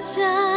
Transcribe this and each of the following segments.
家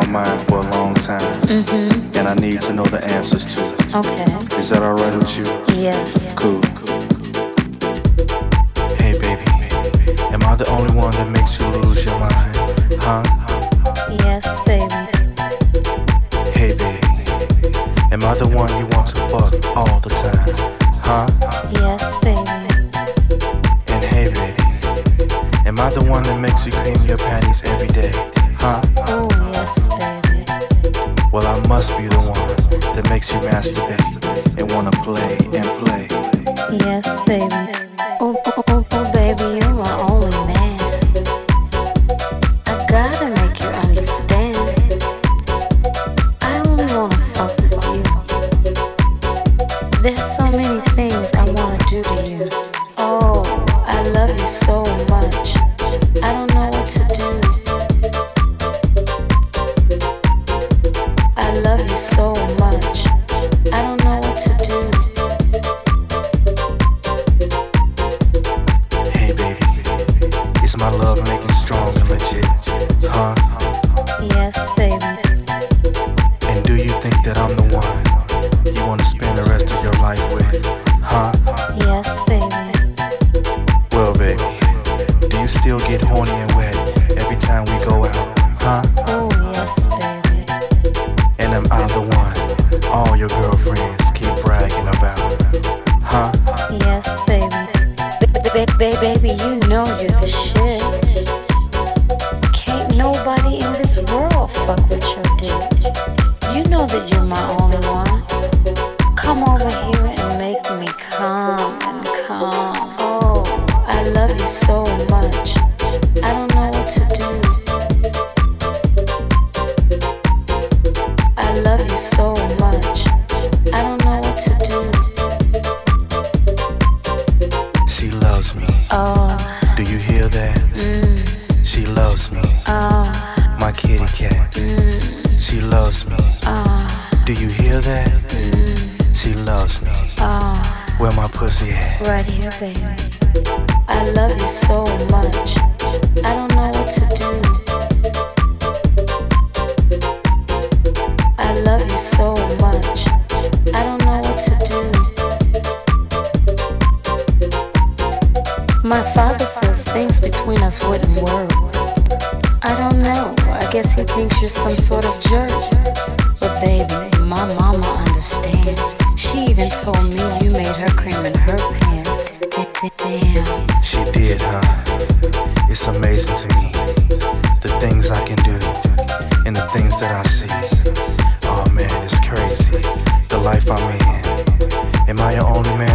my mind. some sort of jerk. But baby, my mama understands. She even told me you made her cream in her pants. Damn. She did, huh? It's amazing to me. The things I can do and the things that I see. Oh man, it's crazy. The life I'm in. Am I your only man?